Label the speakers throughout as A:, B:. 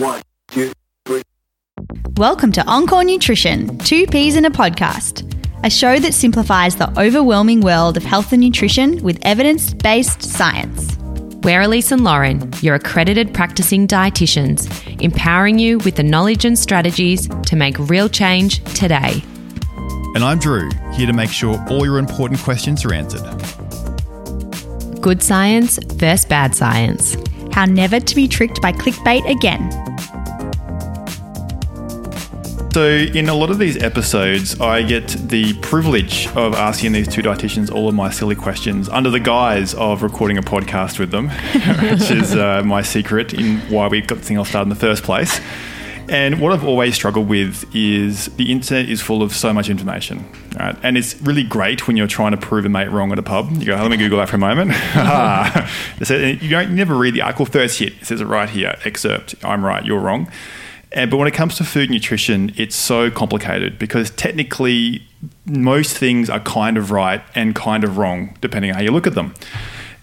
A: One, two, three.
B: Welcome to Encore Nutrition, Two Peas in a Podcast, a show that simplifies the overwhelming world of health and nutrition with evidence based science.
C: We're Elise and Lauren, your accredited practicing dietitians, empowering you with the knowledge and strategies to make real change today.
D: And I'm Drew, here to make sure all your important questions are answered.
C: Good science versus bad science.
B: How never to be tricked by clickbait again.
D: So, in a lot of these episodes, I get the privilege of asking these two dietitians all of my silly questions under the guise of recording a podcast with them, which is uh, my secret in why we got this thing all started in the first place. And what I've always struggled with is the internet is full of so much information, right? And it's really great when you're trying to prove a mate wrong at a pub. You go, let me Google that for a moment. you don't you never read the article first hit. It says it right here, excerpt. I'm right, you're wrong. And, but when it comes to food nutrition, it's so complicated because technically most things are kind of right and kind of wrong, depending on how you look at them.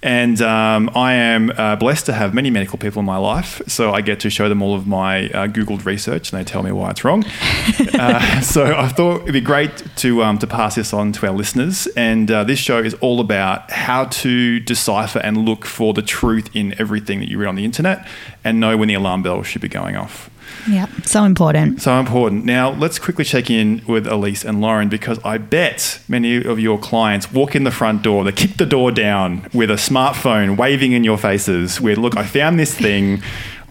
D: And um, I am uh, blessed to have many medical people in my life, so I get to show them all of my uh, Googled research, and they tell me why it's wrong. uh, so I thought it'd be great to um, to pass this on to our listeners. And uh, this show is all about how to decipher and look for the truth in everything that you read on the internet, and know when the alarm bell should be going off.
B: Yep, so important.
D: So important. Now, let's quickly check in with Elise and Lauren because I bet many of your clients walk in the front door, they kick the door down with a smartphone waving in your faces with, look, I found this thing.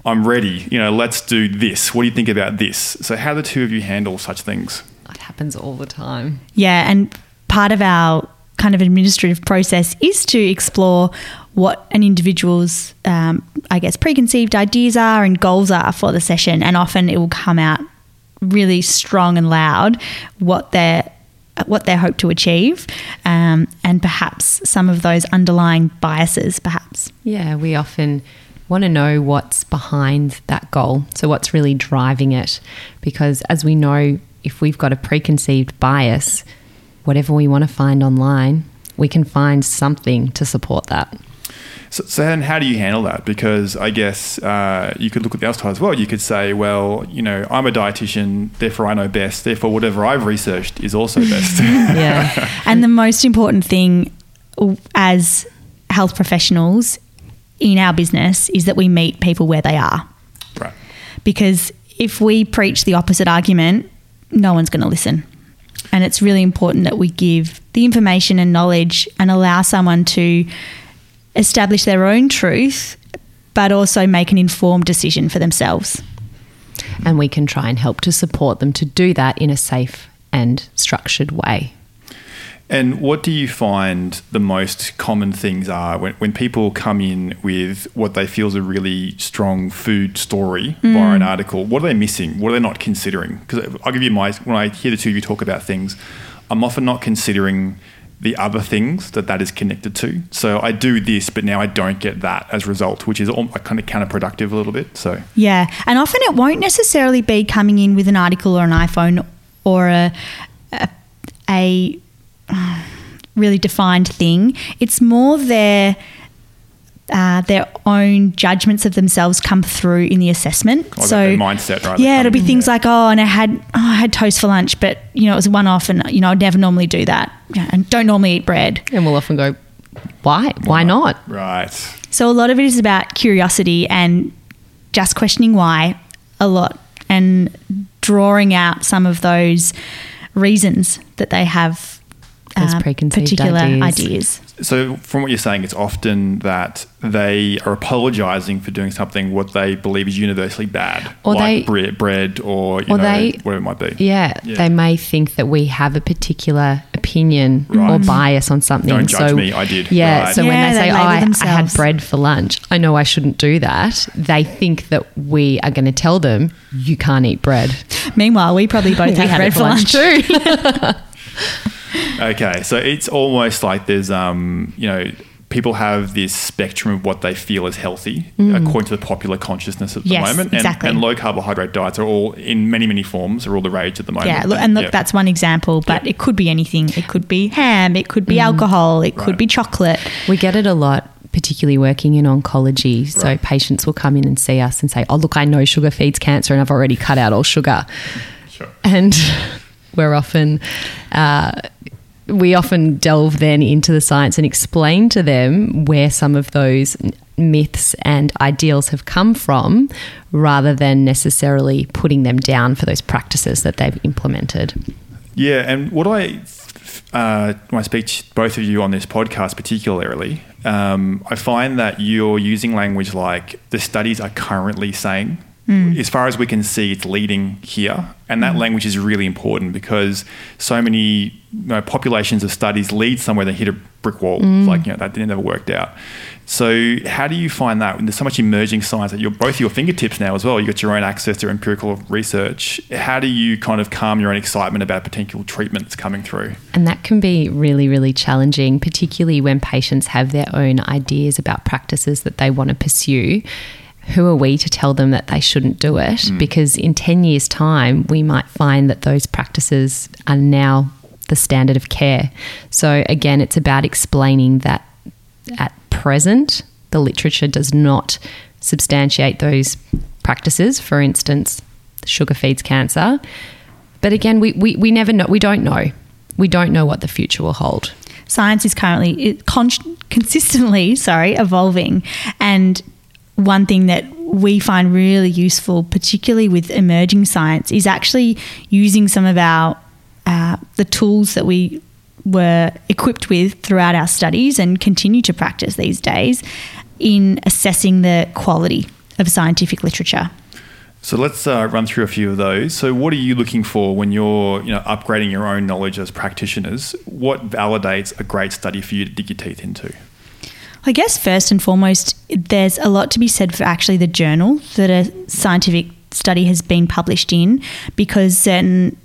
D: I'm ready. You know, let's do this. What do you think about this? So, how do the two of you handle such things?
C: It happens all the time.
B: Yeah, and part of our kind of administrative process is to explore what an individual's, um, I guess, preconceived ideas are and goals are for the session. And often it will come out really strong and loud what they're what they hope to achieve, um, and perhaps some of those underlying biases, perhaps.
C: Yeah, we often want to know what's behind that goal. So, what's really driving it? Because as we know, if we've got a preconceived bias, whatever we want to find online, we can find something to support that.
D: So, so then how do you handle that? Because I guess uh, you could look at the other side as well. You could say, well, you know, I'm a dietitian, therefore I know best. Therefore, whatever I've researched is also best.
C: yeah.
B: And the most important thing as health professionals in our business is that we meet people where they are.
D: Right.
B: Because if we preach the opposite argument, no one's going to listen. And it's really important that we give the information and knowledge and allow someone to establish their own truth, but also make an informed decision for themselves.
C: And we can try and help to support them to do that in a safe and structured way.
D: And what do you find the most common things are when, when people come in with what they feel is a really strong food story mm. via an article? What are they missing? What are they not considering? Because I'll give you my, when I hear the two of you talk about things, I'm often not considering the other things that that is connected to. So I do this, but now I don't get that as a result, which is kind of counterproductive a little bit. So
B: yeah, and often it won't necessarily be coming in with an article or an iPhone or a, a, a really defined thing. It's more their uh, their own judgments of themselves come through in the assessment.
D: So mindset, right?
B: Yeah, it'll be things like, oh, and I had oh, I had toast for lunch, but you know it was a one off, and you know I'd never normally do that, yeah, and don't normally eat bread.
C: And we'll often go, why? Why not?
D: Right.
B: So a lot of it is about curiosity and just questioning why a lot, and drawing out some of those reasons that they have uh, particular ideas. ideas.
D: So, from what you're saying, it's often that they are apologising for doing something what they believe is universally bad, or like they, bread, bread, or, or know, they, whatever it might be.
C: Yeah, yeah, they may think that we have a particular opinion right. or bias on something.
D: Don't judge
C: so,
D: me, I did.
C: Yeah,
D: right.
C: so
B: yeah,
C: when they say, oh, I, I had bread for lunch, I know I shouldn't do that. They think that we are going to tell them you can't eat bread.
B: Meanwhile, we probably both had bread for lunch, lunch
C: too.
D: okay, so it's almost like there's um, you know, people have this spectrum of what they feel is healthy mm. according to the popular consciousness at the
B: yes,
D: moment. And,
B: exactly.
D: and, low carbohydrate diets are all in many, many forms are all the rage at the moment.
B: Yeah, look, and look, yeah. that's one example, but yeah. it could be anything. It could be ham, it could be mm. alcohol, it right. could be chocolate.
C: We get it a lot particularly working in oncology. So
D: Right.
C: patients will come in and see us and say, "Oh, look, I know sugar feeds cancer, and I've already cut out all sugar."
D: Sure.
C: and we're often uh, we often delve then into the science and explain to them where some of those myths and ideals have come from rather than necessarily putting them down for those practices that they've implemented
D: Yeah, and what I uh, when I speak to both of you on this podcast, particularly, um, I find that you're using language like the studies are currently saying. Hmm. As far as we can see, it's leading here, and that hmm. language is really important because so many you know, populations of studies lead somewhere they hit a brick wall. It's hmm. like you know that didn't ever worked out. So how do you find that? There's so much emerging science at your both your fingertips now as well. You've got your own access to empirical research. How do you kind of calm your own excitement about potential treatment that's coming through?
C: And that can be really, really challenging, particularly when patients have their own ideas about practices that they want to pursue. Who are we to tell them that they shouldn't do it? Mm. Because in 10 years' time, we might find that those practices are now the standard of care. So, again, it's about explaining that at present, the literature does not substantiate those practices. For instance, sugar feeds cancer. But again, we, we, we never know. We don't know. We don't know what the future will hold.
B: science is currently it con- consistently sorry evolving and one thing that we find really useful particularly with emerging science is actually using some of our uh, the tools that we were equipped with throughout our studies and continue to practice these days in assessing the quality of scientific literature
D: So let's uh, run through a few of those. So what are you looking for when you're you know upgrading your own knowledge as practitioners? What validates a great study for you to dig your teeth into?
B: I guess first and foremost, there's a lot to be said for actually the journal that a scientific study has been published in because certain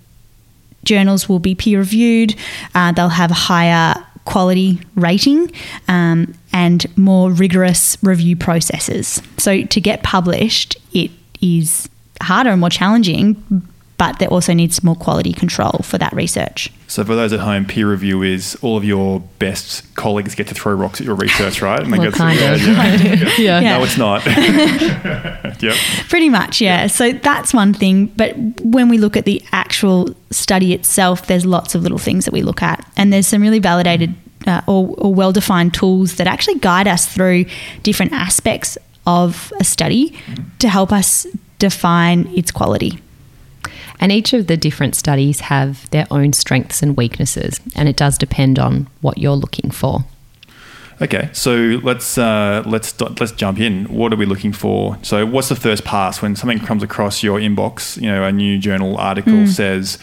B: journals will be peer reviewed, uh, they'll have a higher quality rating um, and more rigorous review processes. So to get published, it is harder and more challenging, but there also needs more quality control for that research.
D: So for those at home, peer review is all of your best colleagues get to throw rocks at your research, right? And
C: Well,
D: go,
C: kind
D: yeah,
C: of.
D: yeah.
C: Yeah.
B: Yeah.
D: No, it's not. yep.
B: Pretty much, yeah. So that's one thing. But when we look at the actual study itself, there's lots of little things that we look at. And there's some really validated uh, or, or well defined tools that actually guide us through different aspects of a study to help us define its quality.
C: And each of the different studies have their own strengths and weaknesses, and it does depend on what you're looking for.
D: Okay, so let's uh, let's let's jump in. What are we looking for? So, what's the first pass when something comes across your inbox? You know, a new journal article
B: Mm.
D: says,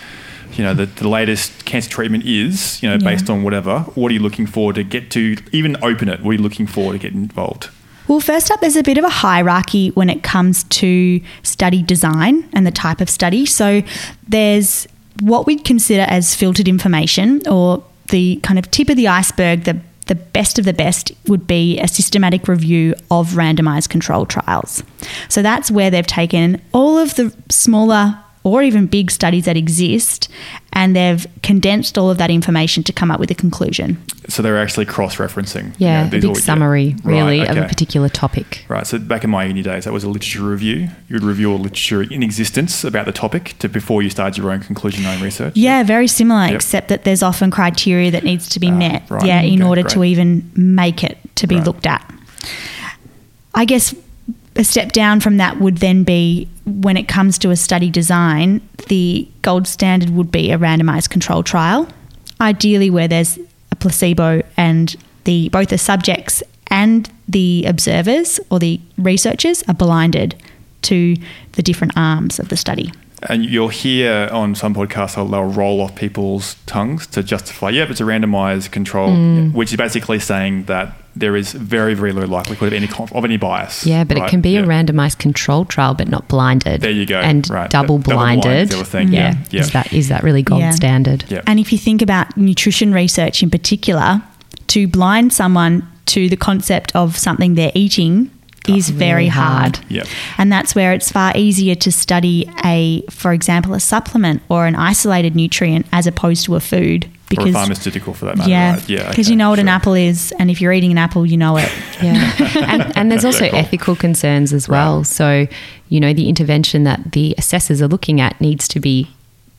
D: you know, that the latest cancer treatment is, you know,
B: Yeah.
D: based on whatever. What are you looking for to get to even open it? What are you looking for to get involved?
B: Well, first up, there's a bit of a hierarchy when it comes to study design and the type of study. So there's what we'd consider as filtered information, or the kind of tip of the iceberg, the the best of the best would be a systematic review of randomized control trials. So that's where they've taken all of the smaller or even big studies that exist and they've condensed all of that information to come up with a conclusion.
D: So they're actually cross-referencing.
C: Yeah,
D: you know,
C: a big
D: all- yeah.
C: summary, really,
D: Right,
C: of a particular topic.
D: Right. So back in my uni days, that was a literature review. You would review all literature in existence about the topic to before you started your own conclusion own research.
B: Yeah, very similar,
D: Yep.
B: except that there's often criteria that needs to be
D: Ah,
B: met.
D: right.
B: Yeah, in
D: Okay,
B: order to even make it to be
D: Right.
B: looked at. I guess a step down from that would then be when it comes to a study design, the gold standard would be a randomized control trial, ideally where there's a placebo and the both the subjects and the observers or the researchers are blinded to the different arms of the study.
D: And you'll hear on some podcasts they'll, roll off people's tongues to justify, yep, it's a randomized control,
C: Mm.
D: which is basically saying that there is very, very low likelihood of any conf- of any bias.
C: Yeah, but
D: right?
C: it can be
D: Yeah.
C: a randomized controlled trial, but not blinded.
D: There you go.
C: And
D: Right.
C: double
D: Double blind
C: blinded.
D: thing.
C: Yeah.
D: Yeah. Yeah.
C: Is that is that really gold
B: Yeah.
C: standard?
D: Yeah.
B: And if you think about nutrition research in particular, to blind someone to the concept of something they're eating is
C: Really
B: very hard.
C: hard.
D: Yep.
B: And that's where it's far easier to study a, for example, a supplement or an isolated nutrient as opposed to a food
D: or a
B: because
D: pharmaceutical for that matter.
B: yeah,
D: right? yeah,
B: because
D: okay,
B: you know what an apple is, and if you're eating an apple, you know it.
C: Yeah. and, and there's also
D: Cool.
C: ethical concerns as well.
D: Right.
C: So, you know, the intervention that the assessors are looking at needs to be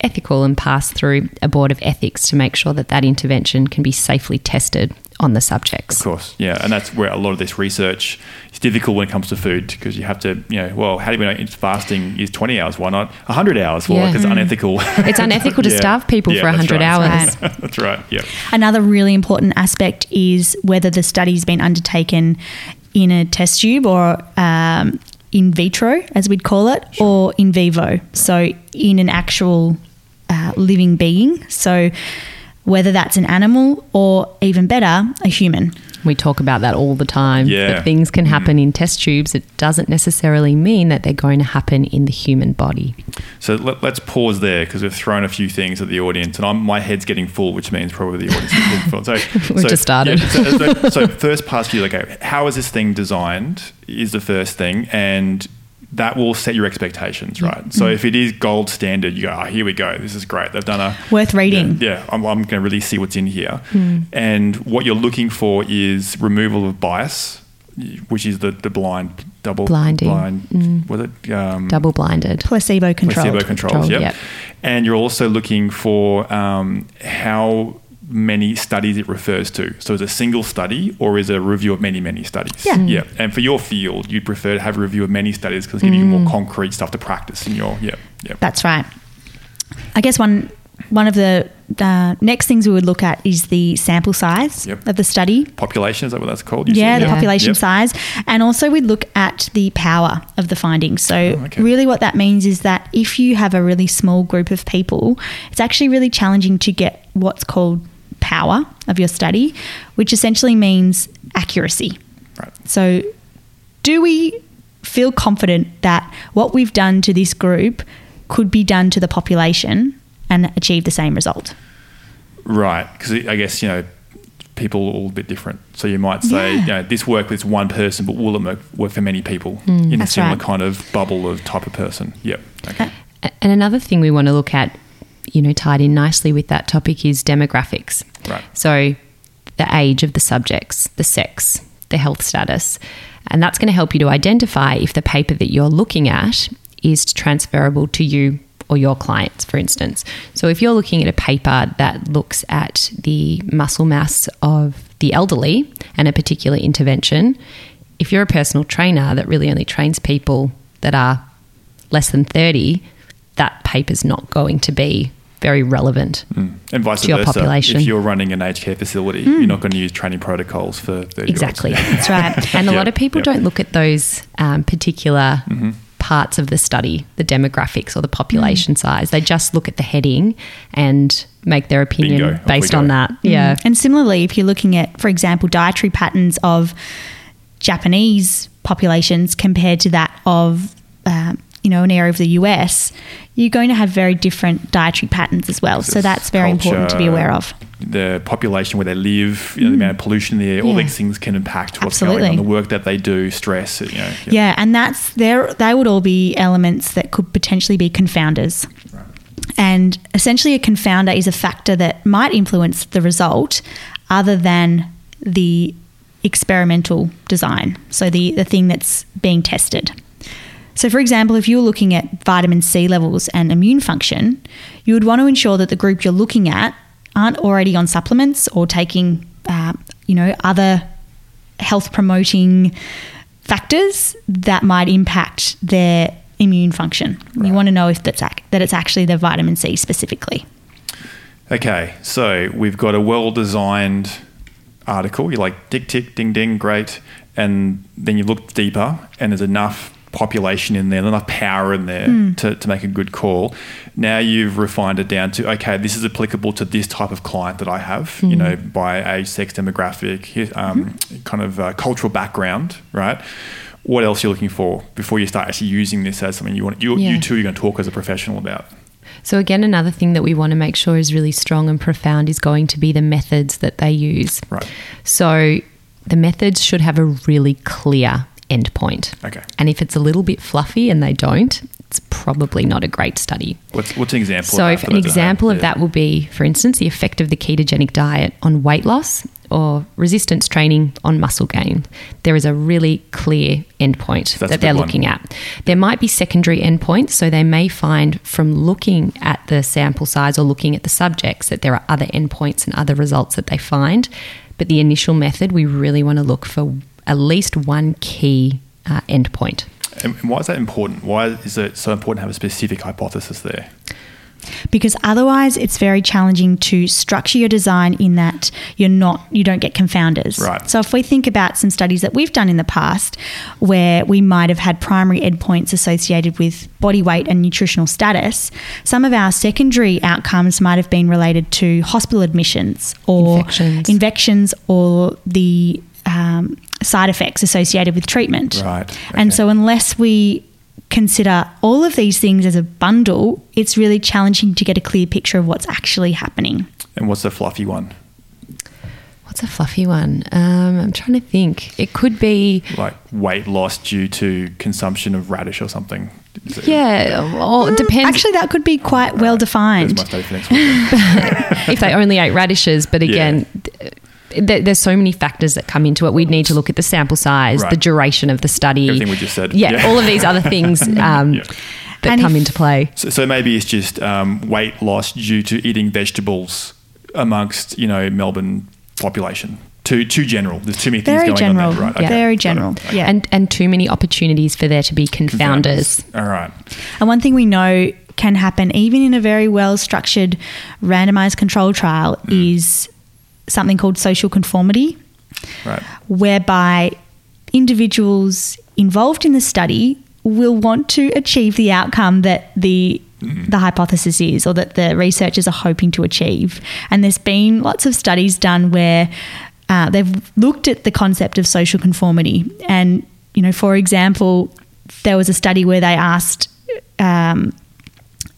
C: ethical and pass through a board of ethics to make sure that that intervention can be safely tested on the subjects.
D: Of course, yeah, and that's where a lot of this research is difficult when it comes to food because you have to, you know, well, how do we know it's fasting is 20 hours? Why not 100 hours? Well,
C: Yeah.
D: because it's unethical.
C: It's unethical to
D: Yeah.
C: starve people
D: Yeah,
C: for
D: that's
C: 100
D: right.
C: hours.
D: that's right. Yeah.
B: Another really important aspect is whether the study's been undertaken in a test tube or um, in vitro, as we'd call it, or in vivo. So, in an actual uh, living being. So, whether that's an animal or even better, a human.
C: We talk about that all the time.
D: Yeah.
C: That things can happen in test tubes. It doesn't necessarily mean that they're going to happen in the human body.
D: So let, us pause there because we've thrown a few things at the audience, and I'm, my head's getting full, which means probably the audience is getting full. So
C: We've
D: so,
C: just started.
D: yeah, so, so, so first pass for you, okay, how is this thing designed? Is the first thing, and that will set your expectations, right? So if it is gold standard, you go, oh, here we go, this is great. They've done a
B: Worth reading.
D: Yeah, yeah, I'm, I'm going to really see what's in here. And what you're looking for is removal of bias, which is the, the blind double
C: Blinding.
D: blind. Was it um,
C: Double blinded.
B: Placebo controlled.
D: placebo controls.
C: Control,
D: Yep.
C: yep.
D: And you're also looking for um, how many studies it refers to. So is a single study or is a review of many, many studies?
B: Yeah.
D: Yeah. And for your field, you'd prefer to have a review of many studies because it's giving you
C: Mm.
D: more concrete stuff to practice in your, yeah, yeah.
B: That's right. I guess one one of the uh, next things we would look at is the sample size
D: Yep.
B: of the study.
D: Population, is that what that's called? You
B: Yeah, the population
D: Yep.
B: size. And also, we'd look at the power of the findings. So,
D: Oh, okay.
B: really, what that means is that if you have a really small group of people, it's actually really challenging to get what's called power of your study, which essentially means accuracy.
D: Right.
B: So, do we feel confident that what we've done to this group could be done to the population and achieve the same result?
D: Right, because I guess you know people are all a bit different. So you might say,
B: Yeah.
D: you know, this worked with one person, but will it work, work for many people mm. in a similar
B: right.
D: kind of bubble of type of person? Yep. Okay.
C: Uh, a- And another thing we want to look at, you know, tied in nicely with that topic is demographics.
D: Right.
C: So the age of the subjects, the sex, the health status. And that's going to help you to identify if the paper that you're looking at is transferable to you or your clients, for instance. So if you're looking at a paper that looks at the muscle mass of the elderly and a particular intervention, if you're a personal trainer that really only trains people that are less than 30, that paper's not going to be very relevant.
D: Mm. And vice
C: To your
D: versa.
C: population.
D: If you're running an aged care facility, you're not going to use training protocols for 30
C: Exactly.
B: That's right.
C: And a
D: Yeah,
C: lot of people
D: yeah.
C: don't look at those um, particular
D: Mm-hmm.
C: parts of the study, the demographics or the population
B: Mm.
C: size. They just look at the heading and make their opinion
D: Bingo,
C: based on
D: go.
C: that. Yeah.
B: And similarly, if you're looking at, for example, dietary patterns of Japanese populations compared to that of, um, you know, an area of the US, you're going to have very different dietary patterns as well. So that's very important to be aware of.
D: The population where they live, you know, the amount of pollution in the air, all
B: Mm. Yeah.
D: these things can impact what's going on, the work that they do, stress, you know.
B: Yeah, and that's there. They would all be elements that could potentially be confounders. And essentially, a confounder is a factor that might influence the result, other than the experimental design. So the the thing that's being tested. So, for example, if you're looking at vitamin C levels and immune function, you would want to ensure that the group you're looking at aren't already on supplements or taking, uh, you know, other health promoting factors that might impact their immune function. You want to know if that's ac- that it's actually the vitamin C specifically.
D: Okay, so we've got a well designed article. You're like, tick, tick, ding, ding, great. And then you look deeper, and there's enough population in there, enough power in there to, to make a good call. Now you've refined it down to, okay, this is applicable to this type of client that I have, you know, by age, sex, demographic, hi- um, kind of uh, cultural background, right? What else you're looking for before you start actually using this as something you want, you,
C: Yeah.
D: you two are going to talk as a professional about?
C: So, again, another thing that we want to make sure is really strong and profound is going to be the methods that they use.
D: Right.
C: So, the methods should have a really clear endpoint.
D: Okay.
C: And if it's a little bit fluffy and they don't, it's probably not a great study.
D: What's, what's an example?
C: So, an
D: for those at
C: example of
D: Yeah.
C: that will be, for instance, the effect of the ketogenic diet on weight loss or resistance training on muscle gain. There is a really clear endpoint
D: a
C: that they're
D: good one.
C: looking at. There might be secondary endpoints, so they may find from looking at the sample size or looking at the subjects that there are other endpoints and other results that they find. But the initial method, we really want to look for at least one key uh, endpoint.
D: And and why is that important? Why is it so important to have a specific hypothesis there?
B: because otherwise it's very challenging to structure your design in that you're not you don't get confounders
D: Right.
B: so if we think about some studies that we've done in the past where we might have had primary endpoints associated with body weight and nutritional status some of our secondary outcomes might have been related to hospital admissions or
C: Infections.
B: infections or the um, side effects associated with treatment
D: Right,
B: and so unless we consider all of these things as a bundle, it's really challenging to get a clear picture of what's actually happening.
D: And what's the fluffy one?
C: What's a fluffy one? Um, I'm trying to think. It could be.
D: Like weight loss due to consumption of radish or something?
C: Yeah, well, it depends
B: Actually, that could be quite well
D: There's
B: defined.
D: my for next
C: if they only ate radishes. But again, th- there's so many factors that come into it. We'd need to look at the sample size, the duration of the study,
D: Everything we just said.
C: Yeah,
D: Yeah.
C: all of these other things um,
D: Yeah.
C: that
B: And
C: come
B: if-
C: into play.
D: So, so maybe it's just um, weight loss due to eating vegetables amongst you know Melbourne population. Too too general. There's too many things
B: Very
D: going
B: general.
D: on there. Right.
C: Yeah.
D: okay.
B: Very general.
D: Okay.
B: Yeah.
C: And and too many opportunities for there to be confounders.
D: All right.
B: And one thing we know can happen even in a very well structured randomized control trial
D: Mm.
B: is something called social conformity.
D: Right.
B: whereby individuals involved in the study will want to achieve the outcome that the the hypothesis is or that the researchers are hoping to achieve and there's been lots of studies done where uh, they've looked at the concept of social conformity and you know for example there was a study where they asked um,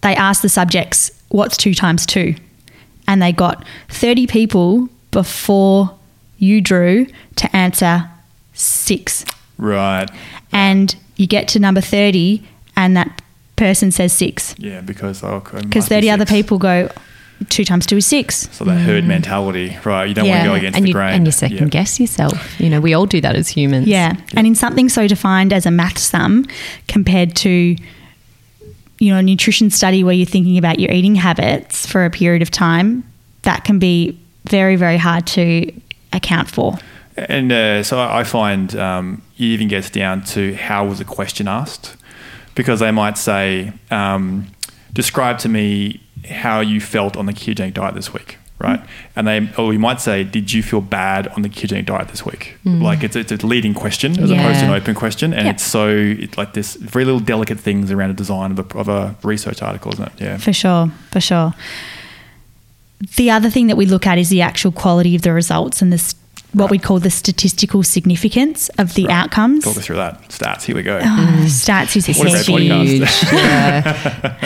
B: they asked the subjects what's two times two and they got 30 people before you drew to answer six
D: Right.
B: and you get to number 30 and that person says six
D: Yeah, because oh,
B: because
D: must be
B: 30 other people go two times two is six
D: So that herd mm. mentality, right? You don't want to go against
C: and
D: the
C: you
D: grain.
C: and you second
D: Yeah.
C: guess yourself. You know, we all do that as humans.
B: yeah and in something so defined as a math sum compared to you know a nutrition study where you're thinking about your eating habits for a period of time that can be very very hard to account for
D: And uh, so I find um, it even gets down to how was the question asked, because they might say, um, "Describe to me how you felt on the ketogenic diet this week." Right, and they, or you might say, "Did you feel bad on the ketogenic diet this week?" Like it's, it's a leading question as opposed to an open question, and
B: Yep.
D: it's so it, like this very little delicate things around the design of a, of a research article, isn't it? Yeah,
B: For sure, for sure. The other thing that we look at is the actual quality of the results and what
D: Right.
B: we call the statistical significance of the
D: Right.
B: outcomes.
D: Talk us through that. Stats. Here we go.
B: Ah, Stats is
D: What a great
B: huge.
C: Yeah.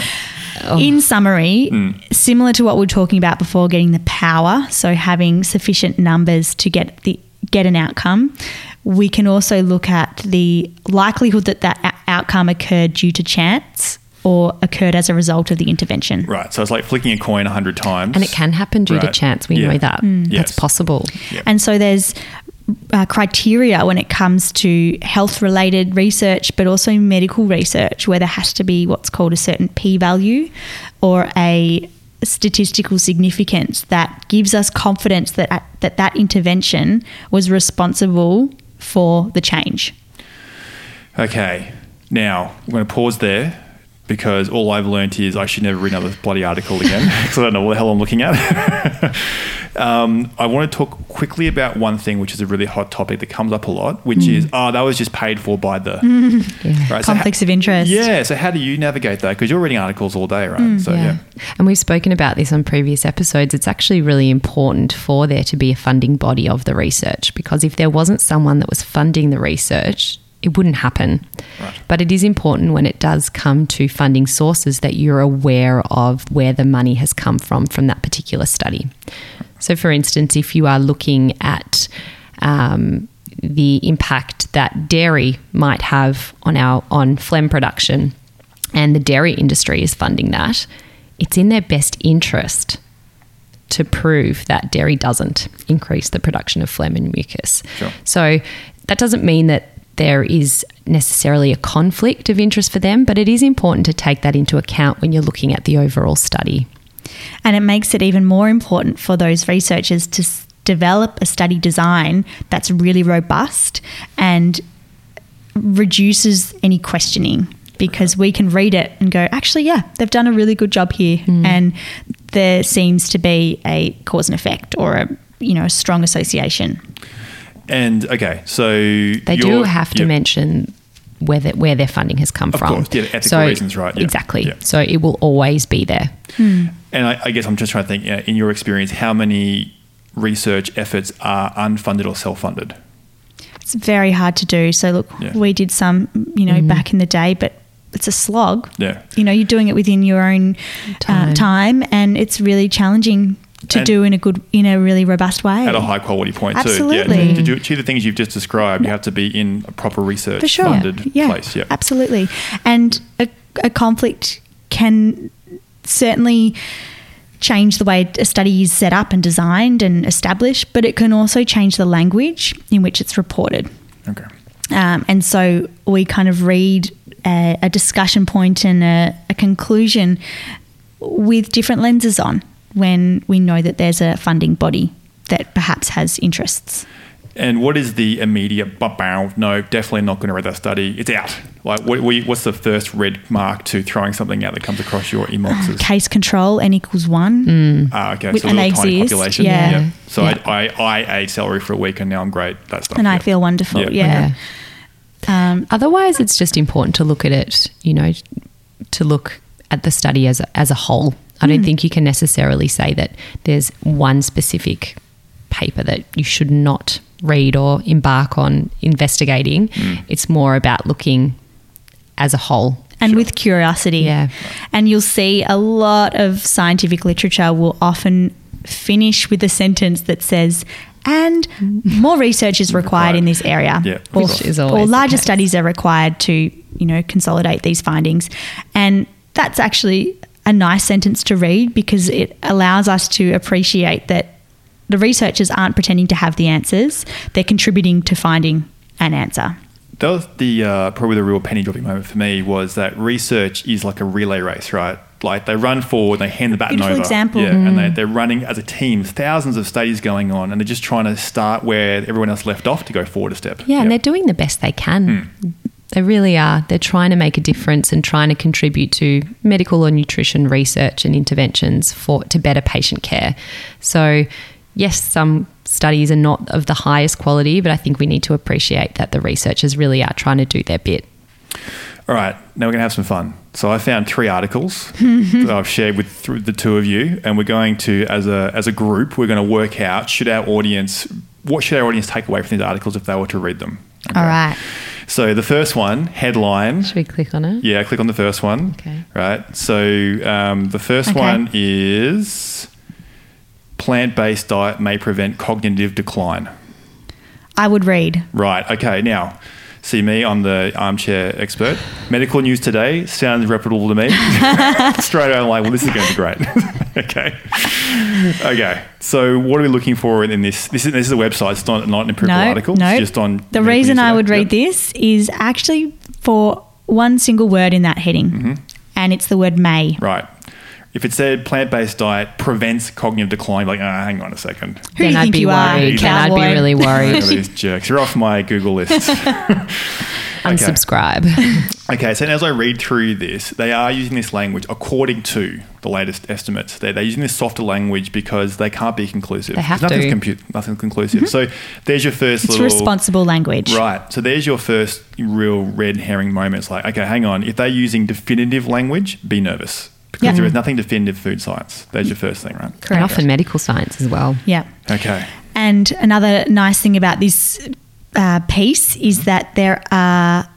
C: Oh.
B: In summary,
D: Mm.
B: similar to what we were talking about before, getting the power, so having sufficient numbers to get the get an outcome. We can also look at the likelihood that that outcome occurred due to chance or occurred as a result of the intervention.
D: Right. So it's like flicking a coin a hundred times,
C: And it can happen due to chance. We
D: Yeah.
C: know that.
B: Mm.
D: Yes.
C: That's possible.
D: Yep.
B: And so there's uh, criteria when it comes to health related research, but also medical research, where there has to be what's called a certain p value or a statistical significance that gives us confidence that that, that intervention was responsible for the change.
D: Okay. Now, I'm going to pause there because all I've learned is I should never read another bloody article again because I don't know what the hell I'm looking at. um, I want to talk quickly about one thing, which is a really hot topic that comes up a lot, which is, oh, that was just paid for by the.
C: Yeah.
D: Right, so
B: Conflicts
D: ha-
B: of interest.
D: Yeah. So, how do you navigate that? Because you're reading articles all day, right? Hmm, so, yeah.
C: And we've spoken about this on previous episodes. It's actually really important for there to be a funding body of the research because if there wasn't someone that was funding the research, it wouldn't happen.
D: Right.
C: But it is important when it does come to funding sources that you're aware of where the money has come from from that particular study. So, for instance, if you are looking at um, the impact that dairy might have on our on phlegm production, and the dairy industry is funding that, it's in their best interest to prove that dairy doesn't increase the production of phlegm and mucus.
D: Sure.
C: So that doesn't mean that there is necessarily a conflict of interest for them, but it is important to take that into account when you're looking at the overall study.
B: And it makes it even more important for those researchers to s- develop a study design that's really robust and reduces any questioning because we can read it and go, actually, yeah, they've done a really good job here. Hmm. And there seems to be a cause and effect or a you know a strong association.
D: And okay, so
C: They do have to
D: yeah.
C: mention where, the, where their funding has come
D: Of
C: from.
D: course, yeah, ethical
C: so,
D: reasons, right, yeah.
C: Exactly.
D: Yeah.
C: So it will always be there.
D: And I, I guess I'm just trying to think, yeah, in your experience, how many research efforts are unfunded or self-funded?
B: It's very hard to do. So look,
D: Yeah.
B: we did some, you know, back in the day, but it's a slog.
D: Yeah.
B: You know, you're doing it within your own
C: Time.
B: time, uh, time and it's really challenging to
D: And-
B: do in a good, in a really robust way.
D: At a high quality point too.
B: Absolutely.
D: Yeah. To do achieve the things you've just described, you have to be in a proper research
B: For sure.
D: funded
B: yeah,
D: place. Yeah.
B: Absolutely. And a, a conflict can certainly change the way a study is set up and designed and established, but it can also change the language in which it's reported.
D: Okay.
B: Um, and so we kind of read a, a discussion point and a, a conclusion with different lenses on when we know that there's a funding body that perhaps has interests.
D: And what is the immediate "Bah, bow, no, definitely not going to read that study. It's out. Like, what, what, what's the first red mark to throwing something out that comes across your inboxes?
B: Case control, n equals one.
D: Ah, okay.
B: With-
D: so a
B: and
D: little
B: they
D: tiny
B: exist,
D: population.
B: yeah.
D: So
C: Yeah.
D: I, I, I ate celery for a week and now I'm great. That stuff.
B: And I feel wonderful.
D: Yeah.
B: Yeah. Um,
C: Otherwise, it's just important to look at it, you know, to look at the study as a, as a whole. I don't hmm. think you can necessarily say that there's one specific paper that you should not read or embark on investigating. Hmm. It's more about looking as a whole.
B: and with curiosity.
C: Yeah.
B: And you'll see a lot of scientific literature will often finish with a sentence that says, and hmm. more research is required in this area.
D: Yeah.
B: Or,
C: Which is
B: or larger studies are required to, you know, consolidate these findings. And that's actually a nice sentence to read because it allows us to appreciate that the researchers aren't pretending to have the answers. They're contributing to finding an answer.
D: That was the uh, probably the real penny dropping moment for me was that research is like a relay race, right? Like they run forward, they hand the baton
B: Beautiful
D: over,
B: example.
D: yeah, and
C: Mm.
D: they, they're running as a team, thousands of studies going on, and they're just trying to start where everyone else left off to go forward a step.
C: Yeah, and they're doing the best they can. They really are. They're trying to make a difference and trying to contribute to medical or nutrition research and interventions for to better patient care. So, yes, some studies are not of the highest quality, but I think we need to appreciate that the researchers really are trying to do their bit.
D: All right, now we're going to have some fun. So I found three articles that I've shared with th- the two of you, and we're going to, as a as a group, we're going to work out should our audience what should our audience take away from these articles if they were to read them. Okay.
B: All right.
D: So the first one headline.
C: Should we click on it?
D: Yeah, click on the first one.
C: Okay.
D: Right. So um, the first
B: Okay.
D: one is plant-based diet may prevent cognitive decline.
B: I would read.
D: Right. Okay. Now, see me. I'm the armchair expert. Medical news today sounds reputable to me. Straight away, I'm like, well, this is going to be great. okay. Okay. So, what are we looking for in this? This is this is a website. It's not not an empirical
B: No,
D: article.
B: no.
D: It's just on.
B: The reason I would read
D: Yep.
B: this is actually for one single word in that heading,
D: Mm-hmm.
B: and it's the word may.
D: Right. If it said plant-based diet prevents cognitive decline, like, ah, hang on a second.
B: Who do
C: then
B: you
C: I'd
B: think
C: be
B: you are,
C: worried. Then I'd be
B: cowboy?
C: really
D: Look
C: worried.
D: at these jerks. You're off my Google list.
C: Unsubscribe.
D: Okay, so as I read through this, they are using this language according to the latest estimates. They're, they're using this softer language because they can't be conclusive.
C: They have
D: nothing's
C: to.
D: Compu- nothing's conclusive. So there's your first
B: It's
D: little
B: responsible language.
D: Right. So there's your first real red herring moment. It's like, okay, hang on. If they're using definitive language, be nervous because
B: Yeah.
D: there is nothing definitive food science. There's your first thing, right?
C: and often medical science as well.
B: Yeah.
D: Okay.
B: And another nice thing about this uh, piece is that there are,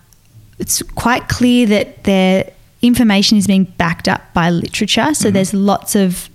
B: it's quite clear that their information is being backed up by literature. So there's lots of,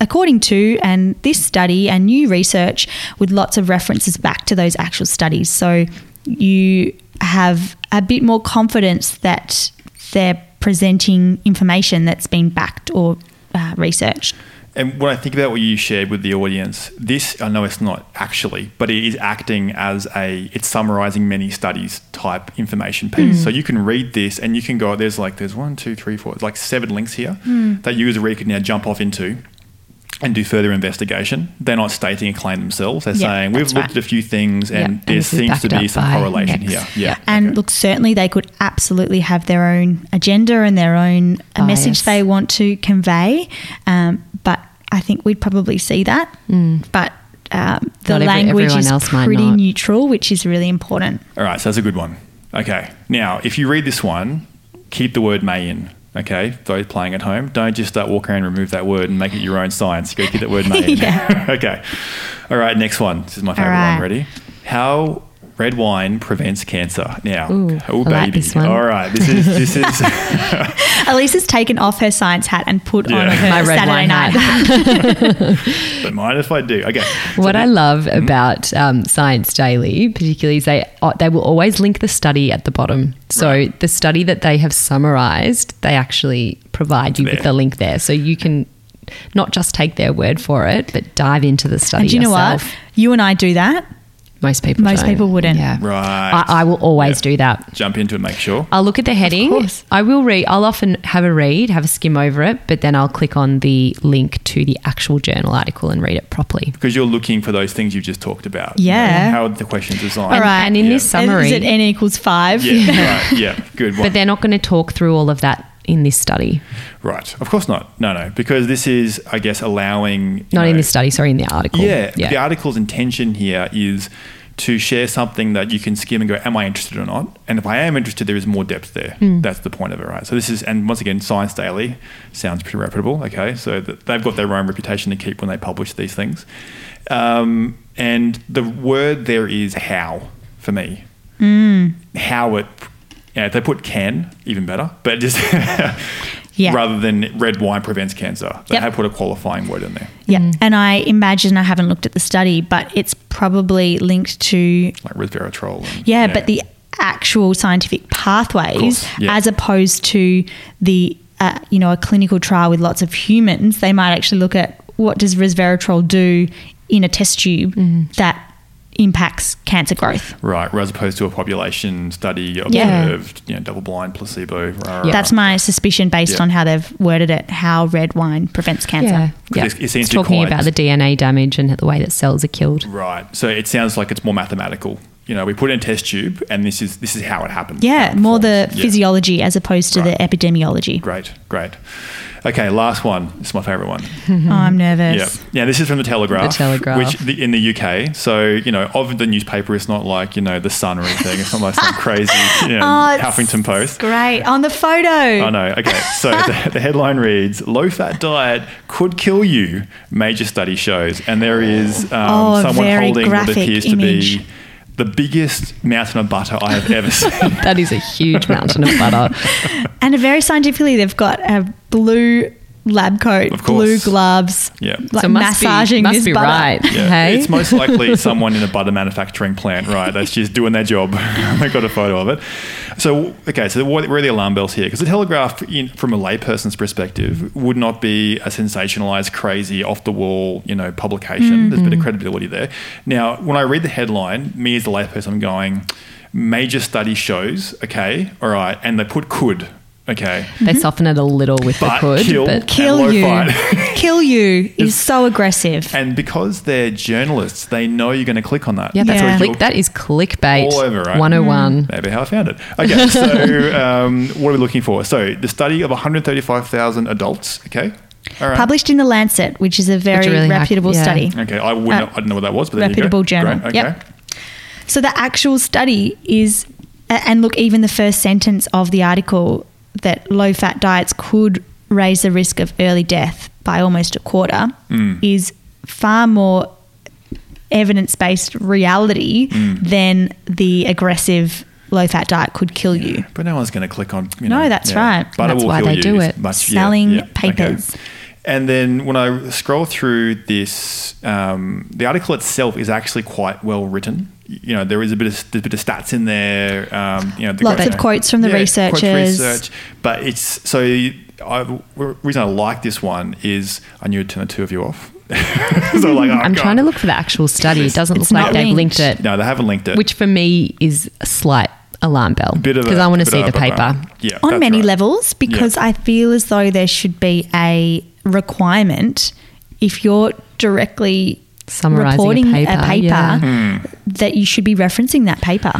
B: according to, and this study and new research with lots of references back to those actual studies. So you have a bit more confidence that they're presenting information that's been backed or uh, researched.
D: And when I think about what you shared with the audience, this I know it's not actually, but it is acting as a it's summarizing many studies type information piece. So you can read this and you can go. There's like there's one, two, three, four, it's like seven links here that you as a reader can now jump off into. And do further investigation. They're not stating a claim themselves. They're
B: Yeah,
D: saying we've looked
B: right.
D: at a few things, and
C: Yeah, and
D: there
C: this is
D: seems to be some correlation
C: X.
D: here. Yeah,
B: And
D: okay.
B: look, certainly they could absolutely have their own agenda and their own a message
C: Bias.
B: they want to convey. Um, but I think we'd probably see that. But um, the
C: every-
B: language is
C: else
B: pretty neutral, which is really important.
D: All right, so that's a good one. Okay, now if you read this one, keep the word may in. Okay, those playing at home, don't just start walking around and remove that word and make it your own science. You got to keep that word.
B: Yeah.
D: okay. All right, next one. This is my favorite
B: right.
D: one. Ready? How red wine prevents cancer. Now,
C: Ooh,
D: oh
C: I like
D: baby.
C: this one.
D: All right, this is this is
B: Elise has taken off her science hat and put on
D: Yeah.
B: her
C: My red
B: Saturday
C: wine
B: night
C: hat.
B: hat.
D: don't mind if I do. Okay. so
C: What I love
D: Mm-hmm.
C: about um, Science Daily, particularly, is they uh, they will always link the study at the bottom. So
D: Right.
C: the study that they have summarized, they actually provide you
D: there.
C: with the link there, so you can not just take their word for it, but dive into the study
B: and do you know what? You and I do that.
C: Most people,
B: Most
C: don't.
B: people wouldn't.
C: Yeah,
D: Right.
C: I, I will always
D: Yeah.
C: do that.
D: jump into it, make sure.
C: I'll look at the heading.
B: course.
C: I will read. I'll often have a read, have a skim over it, but then I'll click on the link to the actual journal article and read it properly.
D: Because you're looking for those things you've just talked about. you know,
B: Yeah.
D: how the questions designed.
B: All right.
C: And in
D: Yeah.
C: this summary,
B: Is it n equals five?
D: Yeah, right. Yeah, good one.
C: but they're not going to talk through all of that in this study.
D: Right. Of course not. No, no. Because this is, I guess, allowing.
C: Not in
D: know-
C: this study, sorry, in the article.
D: Yeah, The article's intention here is to share something that you can skim and go, am I interested or not? And if I am interested, there is more depth there.
C: Hmm.
D: That's the point of it, right? So this is, and once again, Science Daily sounds pretty reputable. Okay. So they've got their own reputation to keep when they publish these things. Um, and the word there is how for me. How it, yeah, if they put can, even better, but just
B: Yeah.
D: rather than red wine prevents cancer. They
B: Yep.
D: have put a qualifying word in there,
B: Yeah. And I imagine, I haven't looked at the study, but it's probably linked to,
D: like resveratrol. And,
B: yeah, but the actual scientific pathways
D: yeah.
B: as opposed to the, uh, you know, a clinical trial with lots of humans. They might actually look at what does resveratrol do in a test tube that impacts cancer growth.
D: Right, as opposed to a population study
B: Yeah.
D: observed, you know, double blind, placebo. Rah, rah,
C: Yeah.
B: That's my suspicion based
D: Yeah.
B: on how they've worded it, how red wine prevents cancer.
C: Yeah.
D: Because
C: yeah.
D: it- it seems
C: it's
D: to be
C: talking
D: quite-
C: about the DNA damage and the way that cells are killed.
D: Right. So it sounds like it's more mathematical. You know, we put it in a test tube, and this is this is how it happens.
B: Yeah,
D: how it
B: more the.
D: Yeah.
B: physiology as opposed to
D: Right.
B: the epidemiology.
D: Great, great. Okay, last one. This is my favorite one.
B: Oh, I'm nervous.
D: Yeah, yeah. This is from the Telegraph.
C: The Telegraph.
D: which the, in the UK. So you know, of the newspaper, it's not like you know the Sun or anything. It's not like some crazy you know,
B: Oh,
D: Huffington Post.
B: Great. On the photo.
D: I know. Okay. So the, the headline reads Low fat diet could kill you, major study shows. And there is um,
B: Oh,
D: someone holding what appears
B: image.
D: to be the biggest mountain of butter I have ever seen.
C: That is a huge mountain of butter.
B: And very scientifically, they've got a blue lab coat,
D: Of
B: blue gloves,
D: Yeah.
B: like
C: so must
B: massaging
C: be, must
B: this
C: be
B: butter.
C: right.
D: Yeah,
C: Hey?
D: it's most likely someone in a butter manufacturing plant, right? That's just doing their job. they got a photo of it. So, okay, so what, where are the alarm bells here? Because the Telegraph, in, from a layperson's perspective, would not be a sensationalized, crazy, off the wall, you know, publication. There's a bit of mm-hmm. credibility there. Now, when I read the headline, me as the layperson, I'm going, major study shows, okay, all right, and they put could, okay,
C: They soften it a little with the
D: But
C: could,
D: kill-
C: but
B: Kill
D: And
B: you. Kill you is so aggressive.
D: and because they're journalists, they know you're going to click on that.
C: yeah, that's
B: Yeah.
C: click, that is clickbait
D: All over, right?
C: 101.
D: Maybe how I found it. Okay, so um, what are we looking for? So the study of 135,000 adults. Okay, all right.
B: Published in the Lancet, which is a very
C: really high-
B: reputable
C: yeah.
B: study.
D: Okay, I wouldn't.
B: Uh,
D: I didn't know what that was, but there you go.
B: reputable journal.
D: Great, okay.
B: Yep. So the actual study is, and look, even the first sentence of the article that low fat diets could raise the risk of early death by almost a quarter
D: Mm.
B: is far more evidence based reality
D: Mm.
B: than the aggressive low fat diet could kill you.
D: But no one's going to click on. You
B: No, that's
D: yeah.
B: right.
D: Butter
C: That's why they
D: you
C: do it.
D: much- yeah,
B: Selling
D: yeah, okay.
B: Papers.
D: And then when I scroll through this, um, the article itself is actually quite well written. You know, there is a bit of there's a bit of stats in there. Um, you know, the
B: Lots
D: great-
B: of quotes from the
D: quotes
B: researchers.
D: research, but it's so. I, the reason I like this one is I knew to turn the two of you off. so like, oh,
C: I'm
D: God.
C: trying to look for the actual study. It doesn't
B: It's
C: look like they've
B: linked.
C: linked it,
D: No, they haven't linked it.
C: which for me is a slight alarm bell
D: Bit of a-
C: because I want to see the paper.
D: Yeah,
B: on many
D: right.
B: levels because I feel as though there should be a requirement if you're directly
C: Summarising a
B: reporting
C: paper, yeah.
D: Hmm.
B: that you should be referencing that paper.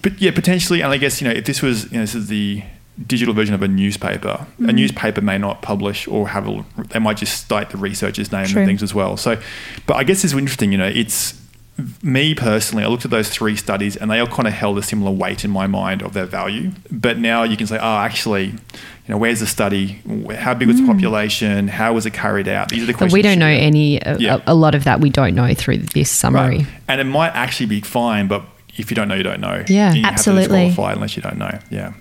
D: But yeah, potentially, and I guess you know if this was you know this is the digital version of a newspaper, a newspaper may not publish or have a they might just state the researcher's name
B: True.
D: and things as well. So, but I guess it's interesting. You know, it's me personally. I looked at those three studies and they all kind of held a similar weight in my mind of their value. But now you can say, oh, actually, you know, where's the study? How big was the hmm. population? How was it carried out? These are the
C: But
D: questions.
C: we don't know any, uh, a,
D: Yeah.
C: a lot of that we don't know through this summary.
D: Right. And it might actually be fine, but if you don't know, you don't know.
C: Yeah.
D: you
B: Absolutely.
D: Have to unless you don't know. Yeah.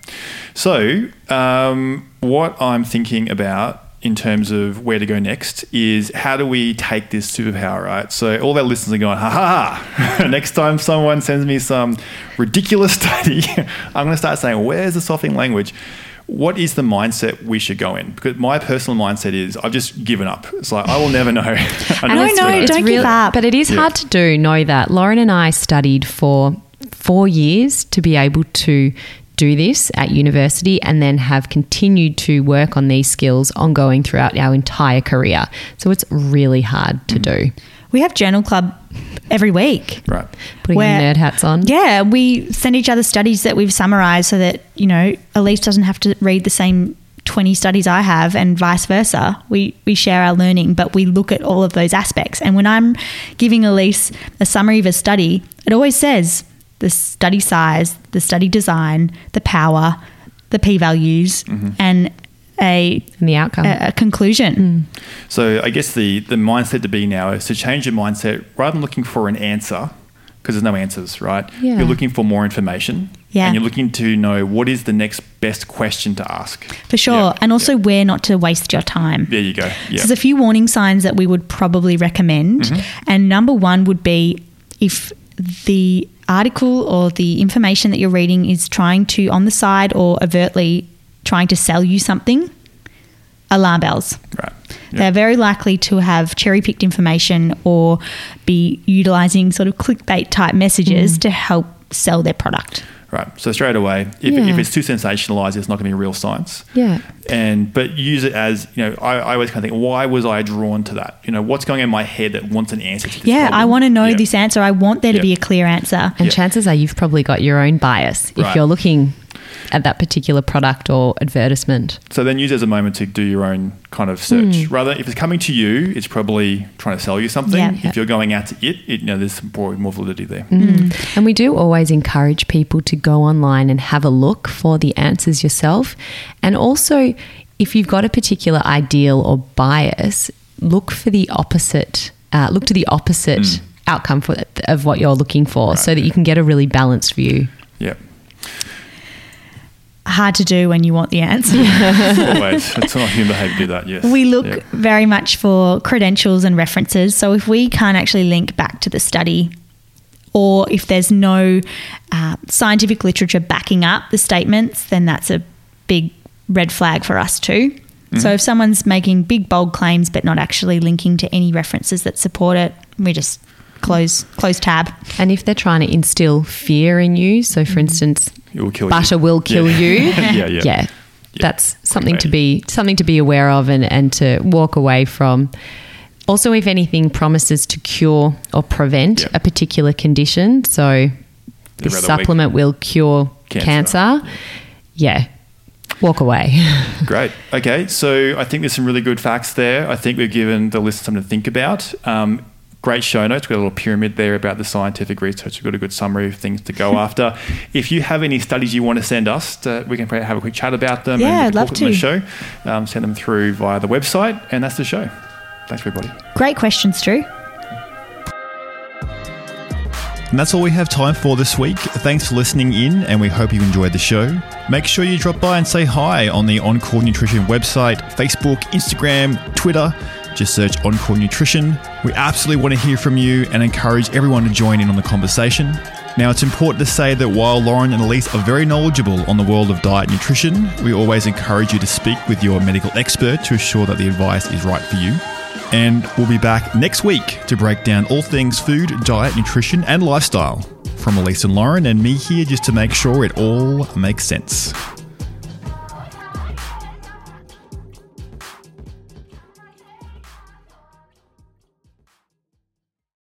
D: So, um, what I'm thinking about in terms of where to go next is how do we take this superpower, right? So, all our listeners are going, ha ha ha. next time someone sends me some ridiculous study, I'm going to start saying, where's the softening language? What is the mindset we should go in? Because my personal mindset is I've just given up. It's like I will never know.
C: And
B: No,
C: it's-
B: no,
C: it's
B: don't give up.
C: But it is
D: Yeah.
C: hard to do. Know that Lauren and I studied for four years to be able to do this at university, and then have continued to work on these skills ongoing throughout our entire career. So it's really hard
D: Mm.
C: to do.
B: We have journal club every week.
D: right.
C: Putting
B: Where-
C: nerd hats on.
B: Yeah, we send each other studies that we've summarized so that, you know, Elise doesn't have to read the same 20 studies I have and vice versa. We, we share our learning, but we look at all of those aspects. And when I'm giving Elise a summary of a study, it always says the study size, the study design, the power, the p values, and a,
C: And the outcome.
B: a, a conclusion.
D: So I guess the the mindset to be now is to change your mindset rather than looking for an answer because there's no answers, right?
C: Yeah.
D: You're looking for more information.
B: Yeah.
D: And you're looking to know what is the next best question to ask.
B: For sure.
D: Yeah.
B: And also where not to waste your time.
D: There you go.
B: So There's a few warning signs that we would probably recommend.
D: Mm-hmm.
B: And number one would be if the article or the information that you're reading is trying to, on the side or overtly, trying to sell you something, alarm bells.
D: right.
B: They're very likely to have cherry picked information or be utilizing sort of clickbait type messages mm. to help sell their product.
D: Right. So straight away, if,
C: Yeah.
D: if it's too sensationalized, it's not going to be real science.
C: Yeah.
D: And but use it as you know. I, I always kind of think, why was I drawn to that? You know, what's going on in my head that wants an answer to this?
B: Yeah, I want to know
D: Yeah.
B: this answer. I want there to
D: Yeah.
B: be a clear answer.
C: And
D: Yeah.
C: chances are you've probably got your own bias if
D: Right.
C: you're looking at that particular product or advertisement.
D: So then use it as a moment to do your own kind of search.
C: Hmm.
D: Rather, if it's coming to you, it's probably trying to sell you something.
B: Yeah.
D: If you're going out to it, it you know, there's probably more validity there.
C: Mm. And we do always encourage people to go online and have a look for the answers yourself. And also, if you've got a particular ideal or bias, look for the opposite, uh, look to the opposite outcome for, of what you're looking for so that you can get a really balanced view.
D: Yeah.
B: Hard to do when you want the answer.
D: Always. It's not human behavior to do that, yes.
B: We look
D: Yeah.
B: very much for credentials and references. So if we can't actually link back to the study, or if there's no uh, scientific literature backing up the statements, then that's a big red flag for us too.
D: Mm-hmm.
B: So if someone's making big bold claims but not actually linking to any references that support it, we just close close tab.
C: And if they're trying to instill fear in you, so for instance,
D: It will kill
C: butter
D: you.
C: will kill
D: Yeah.
C: you.
D: yeah, yeah.
C: yeah, that's something to be something to be aware of and, and to walk away from. Also, if anything promises to cure or prevent a particular condition, so this
D: rather
C: supplement will cure
D: Cancer.
C: cancer, yeah, walk away.
D: Great. Okay, so I think there's some really good facts there. I think we've given the listeners something to think about. Um, great show notes. We've got a little pyramid there about the scientific research. We've got a good summary of things to go after. If you have any studies you want to send us, to, we can probably have a quick chat about them.
B: Yeah,
D: and
B: I'd love
D: talk on the
B: to.
D: show. Um, send them through via the website, and that's the show. Thanks, everybody.
B: Great questions, Drew.
D: And that's all we have time for this week. Thanks for listening in, and we hope you enjoyed the show. Make sure you drop by and say hi on the Encore Nutrition website, Facebook, Instagram, Twitter. Just search Encore Nutrition. We absolutely want to hear from you and encourage everyone to join in on the conversation. Now, it's important to say that while Lauren and Elise are very knowledgeable on the world of diet and nutrition, we always encourage you to speak with your medical expert to ensure that the advice is right for you. And we'll be back next week to break down all things food, diet, nutrition, and lifestyle. From Elise and Lauren and me here just to make sure it all makes sense.